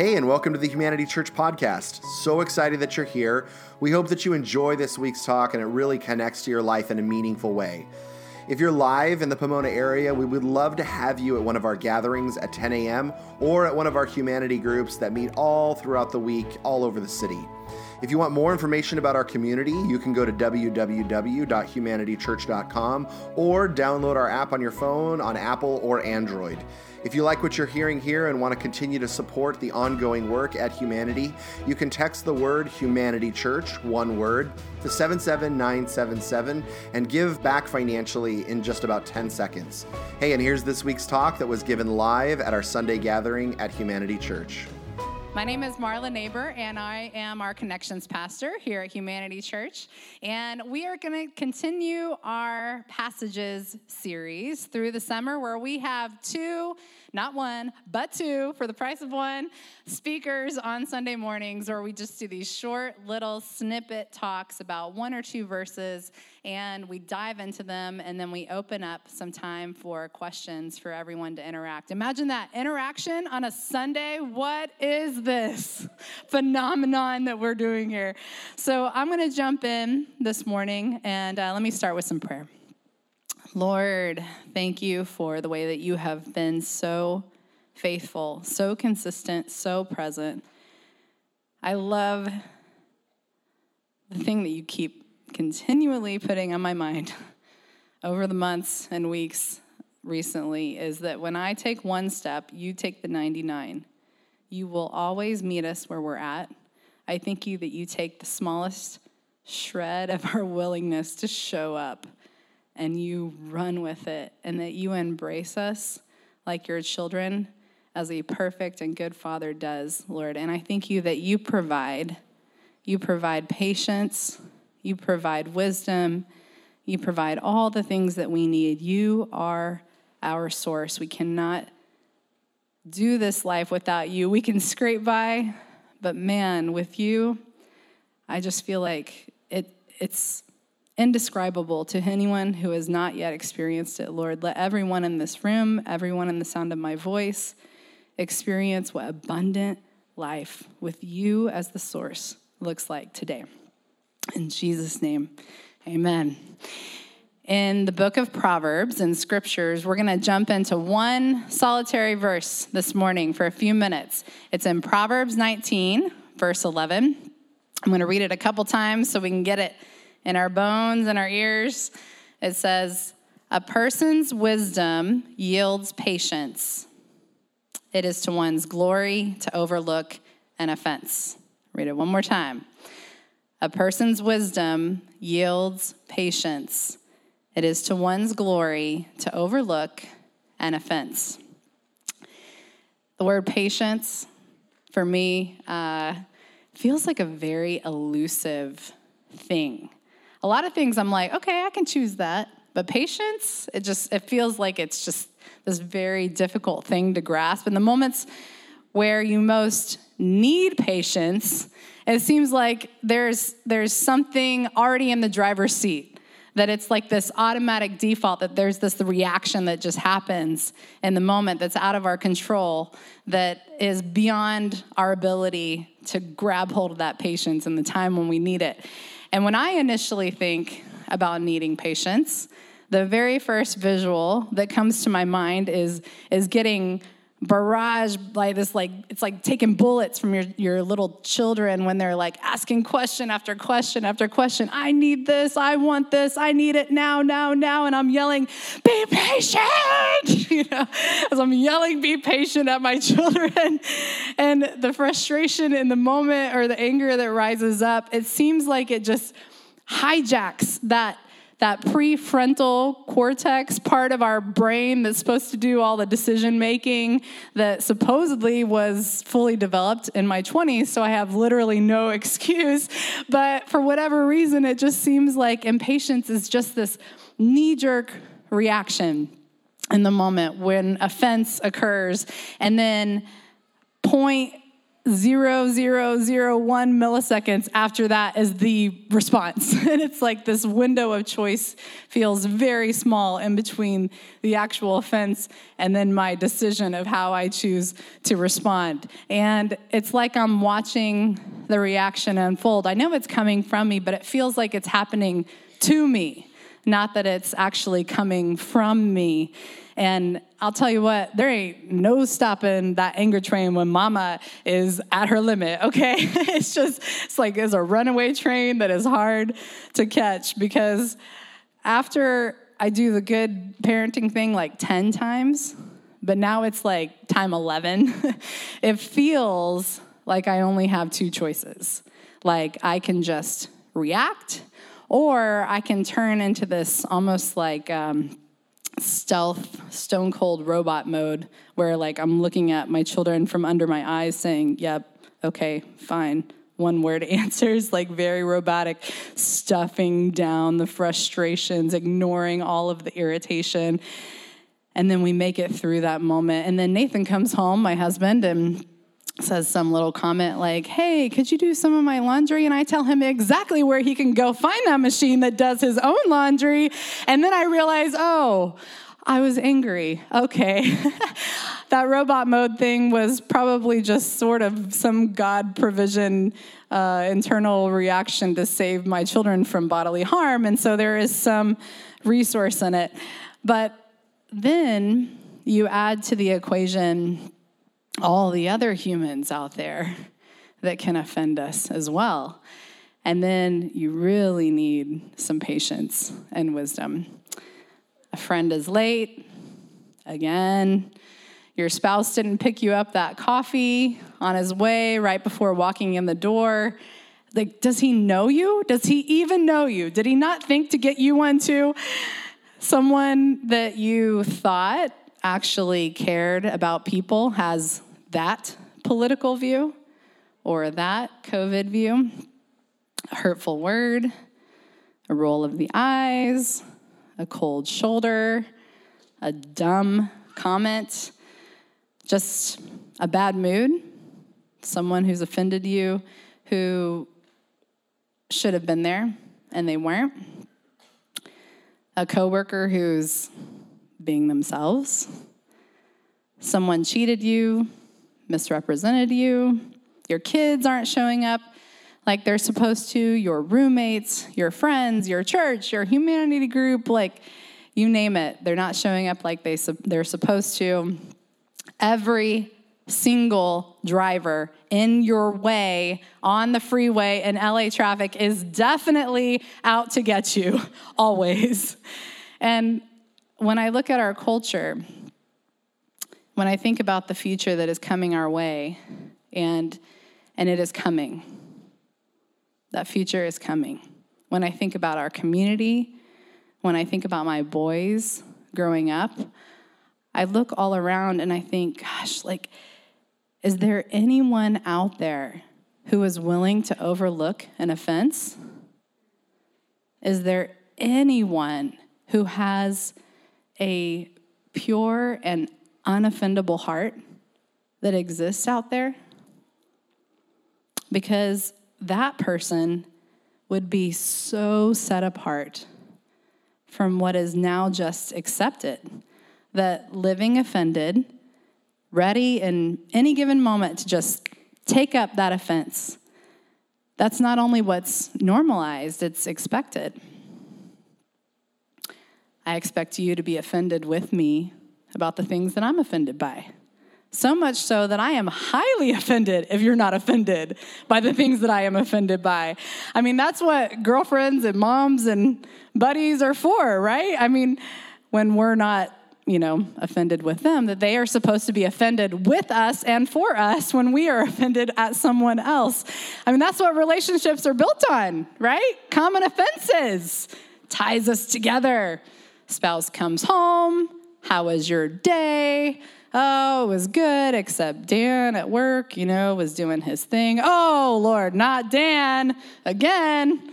Hey, and welcome to the Humanity Church podcast. So excited that you're here. We hope that you enjoy this week's talk and it really connects to your life in a meaningful way. If you're live in the Pomona area, we would love to have you at one of our gatherings at 10 a.m. or at one of our humanity groups that meet all throughout the week, all over the city. If you want more information about our community, you can go to www.humanitychurch.com or download our app on your phone on Apple or Android. If you like what you're hearing here and want to continue to support the ongoing work at Humanity, you can text the word Humanity Church, one word, to 77977 and give back financially in just about 10 seconds. Hey, and here's this week's talk that was given live at our Sunday gathering at Humanity Church. My name is Marla Neighbor, and I am our connections pastor here at Humanity Church. And we are going to continue our passages series through the summer where we have two not one, but two, for the price of one, speakers on Sunday mornings, where we just do these short little snippet talks about one or two verses, and we dive into them, and then we open up some time for questions for everyone to interact. Imagine that interaction on a Sunday. What is this phenomenon that we're doing here? So I'm going to jump in this morning, and uh, let me start with some prayer. Lord, thank you for the way that you have been so faithful, so consistent, so present. I love the thing that you keep continually putting on my mind over the months and weeks recently is that when I take one step, you take the 99. You will always meet us where we're at. I thank you that you take the smallest shred of our willingness to show up and you run with it and that you embrace us like your children as a perfect and good father does, Lord. And I thank you that you provide. You provide patience, you provide wisdom, you provide all the things that we need. You are our source. We cannot do this life without you. We can scrape by, but man, with you, I just feel like it it's indescribable to anyone who has not yet experienced it, Lord. Let everyone in this room, everyone in the sound of my voice, experience what abundant life with you as the source looks like today. In Jesus' name, amen. In the book of Proverbs and scriptures, we're going to jump into one solitary verse this morning for a few minutes. It's in Proverbs 19, verse 11. I'm going to read it a couple times so we can get it in our bones and our ears. It says, A person's wisdom yields patience. It is to one's glory to overlook an offense. Read it one more time. A person's wisdom yields patience. It is to one's glory to overlook an offense. The word patience, for me, uh, feels like a very elusive thing a lot of things I'm like, okay, I can choose that. But patience, it just it feels like it's just this very difficult thing to grasp. In the moments where you most need patience, it seems like there's there's something already in the driver's seat that it's like this automatic default that there's this reaction that just happens in the moment that's out of our control that is beyond our ability to grab hold of that patience in the time when we need it and when I initially think about needing patience, the very first visual that comes to my mind is, is getting barrage like this like it's like taking bullets from your, your little children when they're like asking question after question after question. I need this. I want this. I need it now now now. And i'm yelling be patient! You know as i'm yelling be patient at my children. And the frustration in the moment or the anger that rises up it seems like it just hijacks that that prefrontal cortex part of our brain that's supposed to do all the decision making that supposedly was fully developed in my 20s, so I have literally no excuse. But for whatever reason, it just seems like impatience is just this knee jerk reaction in the moment when offense occurs. And then point zero zero zero one milliseconds after that is the response. And it's like this window of choice feels very small in between the actual offense and then my decision of how i choose to respond. And it's like i'm watching the reaction unfold. I know it's coming from me but it feels like it's happening to me not that it's actually coming from me and I'll tell you what, there ain't no stopping that anger train when mama is at her limit, okay? it's just, it's like it's a runaway train that is hard to catch because after I do the good parenting thing like 10 times, but now it's like time 11, it feels like I only have two choices. Like I can just react or I can turn into this almost like, um, stealth, stone cold robot mode where like I'm looking at my children from under my eyes saying, yep, okay, fine. One word answers, like very robotic, stuffing down the frustrations, ignoring all of the irritation. And then we make it through that moment. And then Nathan comes home, my husband, and says some little comment like, Hey, could you do some of my laundry? And I tell him exactly where he can go find that machine that does his own laundry. And then I realize, oh, I was angry. Okay. that robot mode thing was probably just sort of some God provision uh, internal reaction to save my children from bodily harm. And so there is some resource in it. But then you add to the equation all the other humans out there that can offend us as well. And then you really need some patience and wisdom. A friend is late, again. Your spouse didn't pick you up that coffee on his way right before walking in the door. Like, does he know you? Does he even know you? Did he not think to get you one too? Someone that you thought actually cared about people has that political view or that COVID view, a hurtful word, a roll of the eyes, a cold shoulder, a dumb comment, just a bad mood, someone who's offended you who should have been there and they weren't, a coworker who's being themselves, someone cheated you misrepresented you, your kids aren't showing up like they're supposed to, your roommates, your friends, your church, your humanity group, like you name it, they're not showing up like they, they're supposed to. Every single driver in your way on the freeway in LA traffic is definitely out to get you, always. And when I look at our culture, when I think about the future that is coming our way, and, and it is coming, that future is coming. When I think about our community, when I think about my boys growing up, I look all around and I think, gosh, like, is there anyone out there who is willing to overlook an offense? Is there anyone who has a pure and unoffendable heart that exists out there? Because that person would be so set apart from what is now just accepted that living offended, ready in any given moment to just take up that offense, that's not only what's normalized, it's expected. I expect you to be offended with me about the things that I'm offended by. So much so that I am highly offended if you're not offended by the things that I am offended by. I mean, that's what girlfriends and moms and buddies are for, right? I mean, when we're not, you know, offended with them, that they are supposed to be offended with us and for us when we are offended at someone else. I mean, that's what relationships are built on, right? Common offenses ties us together. Spouse comes home, how was your day? Oh, it was good, except Dan at work, you know, was doing his thing. Oh, Lord, not Dan again.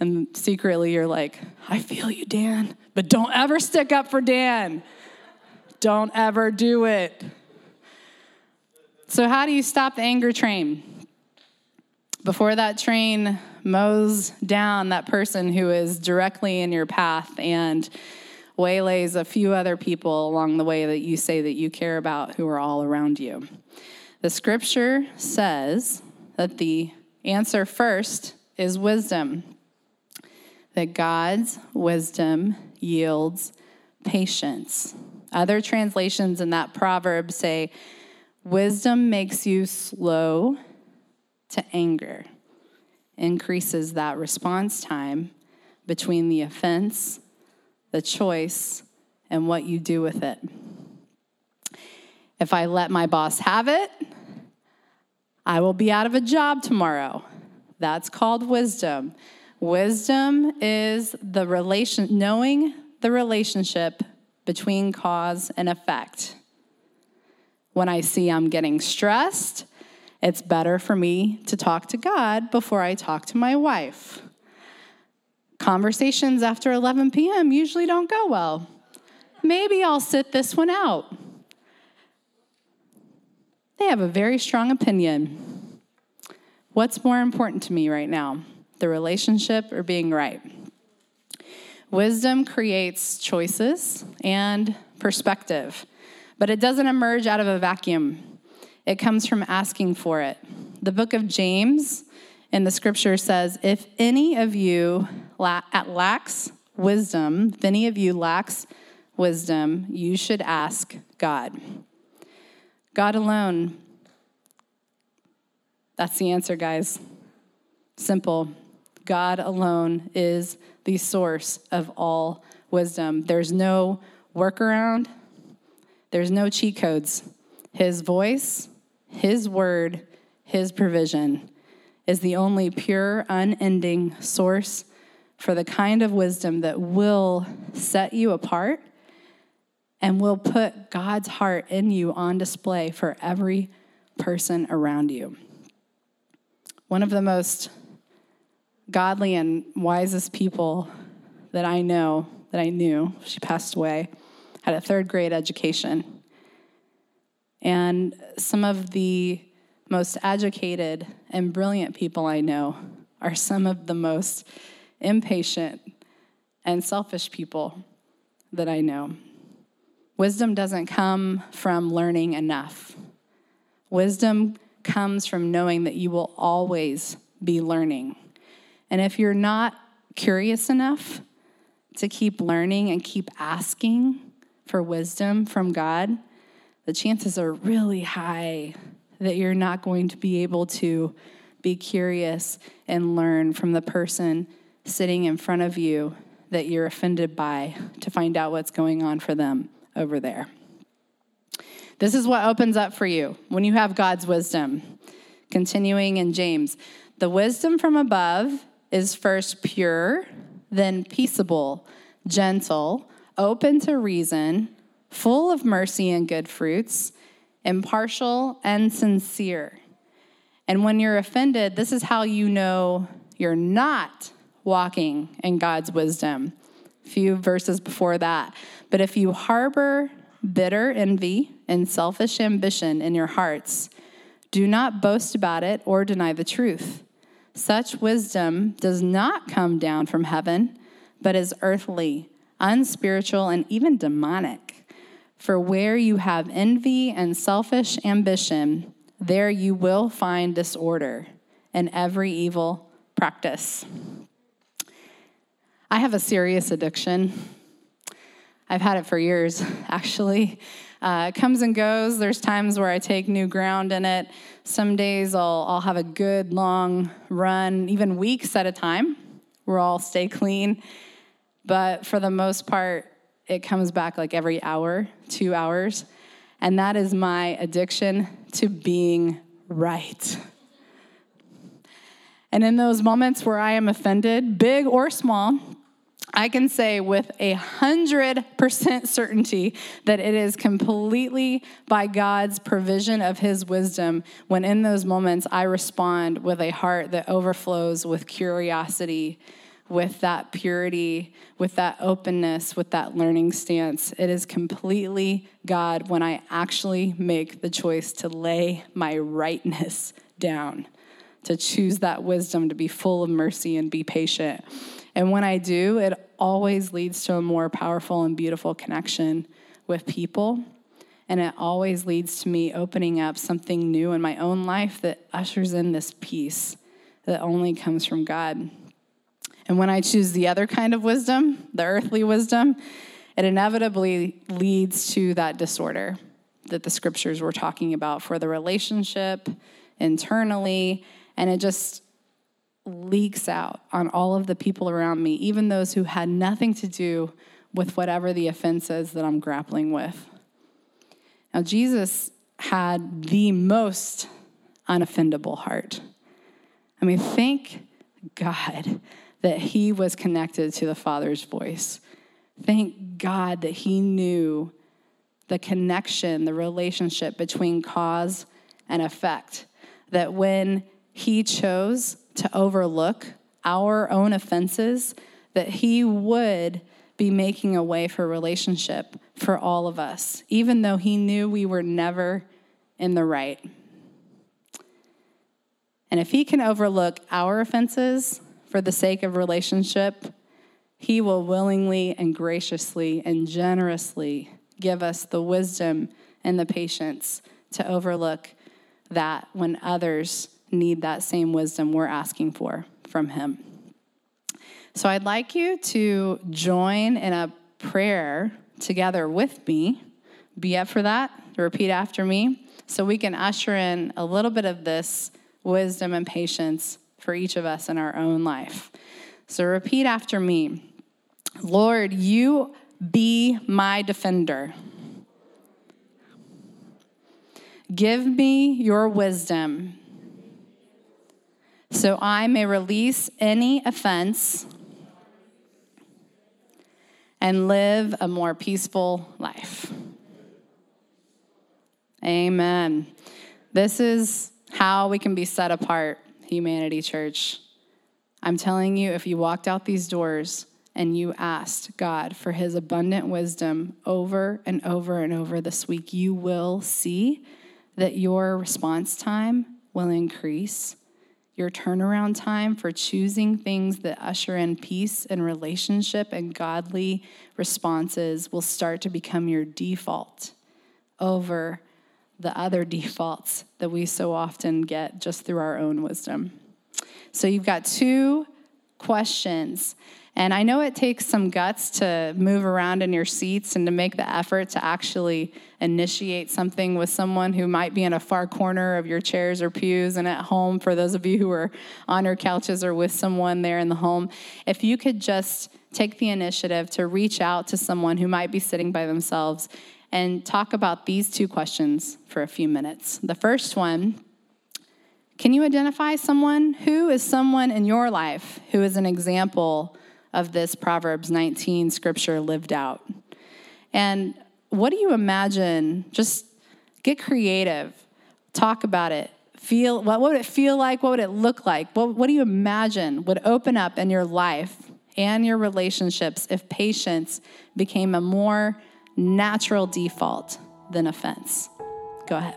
And secretly you're like, I feel you, Dan, but don't ever stick up for Dan. Don't ever do it. So, how do you stop the anger train? Before that train mows down that person who is directly in your path and waylays a few other people along the way that you say that you care about who are all around you. The scripture says that the answer first is wisdom, that God's wisdom yields patience. Other translations in that proverb say, Wisdom makes you slow to anger, increases that response time between the offense the choice, and what you do with it. If I let my boss have it, I will be out of a job tomorrow. That's called wisdom. Wisdom is the relation knowing the relationship between cause and effect. When I see I'm getting stressed, it's better for me to talk to God before I talk to my wife. Conversations after 11 p.m. usually don't go well. Maybe I'll sit this one out. They have a very strong opinion. What's more important to me right now, the relationship or being right? Wisdom creates choices and perspective, but it doesn't emerge out of a vacuum. It comes from asking for it. The book of James in the scripture says, If any of you lacks wisdom, if any of you lacks wisdom, you should ask God. God alone. That's the answer, guys. Simple. God alone is the source of all wisdom. There's no workaround, there's no cheat codes. His voice, His word, His provision is the only pure, unending source for the kind of wisdom that will set you apart and will put God's heart in you on display for every person around you. One of the most godly and wisest people that I know, that I knew, she passed away, had a third grade education. And some of the most educated and brilliant people I know are some of the most impatient and selfish people that I know. Wisdom doesn't come from learning enough. Wisdom comes from knowing that you will always be learning. And if you're not curious enough to keep learning and keep asking for wisdom from God, the chances are really high that you're not going to be able to be curious and learn from the person sitting in front of you that you're offended by to find out what's going on for them over there. This is what opens up for you when you have God's wisdom. Continuing in James, the wisdom from above is first pure, then peaceable, gentle, open to reason, full of mercy and good fruits impartial, and sincere. And when you're offended, this is how you know you're not walking in God's wisdom. A few verses before that. But if you harbor bitter envy and selfish ambition in your hearts, do not boast about it or deny the truth. Such wisdom does not come down from heaven, but is earthly, unspiritual, and even demonic. For where you have envy and selfish ambition, there you will find disorder and every evil practice. I have a serious addiction. I've had it for years, actually. Uh, it comes and goes. There's times where I take new ground in it. Some days I'll, I'll have a good long run, even weeks at a time, where I'll stay clean. But for the most part, it comes back like every hour, two hours. And that is my addiction to being right. And in those moments where I am offended, big or small, I can say with a hundred percent certainty that it is completely by God's provision of His wisdom when in those moments I respond with a heart that overflows with curiosity, with that purity, with that openness, with that learning stance. It is completely God when I actually make the choice to lay my rightness down, to choose that wisdom, to be full of mercy and be patient. And when I do, it always leads to a more powerful and beautiful connection with people. And it always leads to me opening up something new in my own life that ushers in this peace that only comes from God. And when I choose the other kind of wisdom, the earthly wisdom, it inevitably leads to that disorder that the scriptures were talking about for the relationship internally. And it just leaks out on all of the people around me, even those who had nothing to do with whatever the offense is that I'm grappling with. Now, Jesus had the most unoffendable heart. I mean, thank God that he was connected to the Father's voice. Thank God that he knew the connection, the relationship between cause and effect. That when he chose to overlook our own offenses, that he would be making a way for relationship for all of us, even though he knew we were never in the right. And if he can overlook our offenses for the sake of relationship, he will willingly and graciously and generously give us the wisdom and the patience to overlook that when others need that same wisdom we're asking for from him. So I'd like you to join in a prayer together with me. Be up for that. Repeat after me so we can usher in a little bit of this wisdom and patience for each of us in our own life. So repeat after me Lord, you be my defender. Give me your wisdom so I may release any offense and live a more peaceful life. Amen. This is how we can be set apart, Humanity Church. I'm telling you, if you walked out these doors and you asked God for his abundant wisdom over and over and over this week, you will see that your response time will increase. Your turnaround time for choosing things that usher in peace and relationship and godly responses will start to become your default over the other defaults that we so often get just through our own wisdom. So you've got two questions. And I know it takes some guts to move around in your seats and to make the effort to actually initiate something with someone who might be in a far corner of your chairs or pews and at home, for those of you who are on your couches or with someone there in the home. If you could just take the initiative to reach out to someone who might be sitting by themselves and talk about these two questions for a few minutes. The first one can you identify someone? Who is someone in your life who is an example of this Proverbs 19 scripture lived out? And what do you imagine? Just get creative, talk about it. Feel what would it feel like? What would it look like? What, what do you imagine would open up in your life and your relationships if patience became a more natural default than offense. Go ahead.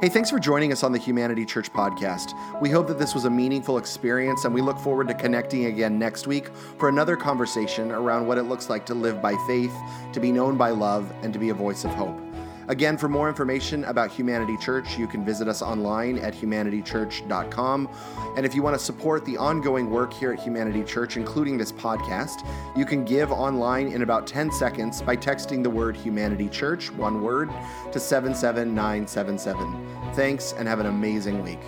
Hey, thanks for joining us on the Humanity Church podcast. We hope that this was a meaningful experience, and we look forward to connecting again next week for another conversation around what it looks like to live by faith, to be known by love, and to be a voice of hope. Again, for more information about Humanity Church, you can visit us online at humanitychurch.com. And if you want to support the ongoing work here at Humanity Church, including this podcast, you can give online in about 10 seconds by texting the word Humanity Church, one word, to 77977. Thanks and have an amazing week.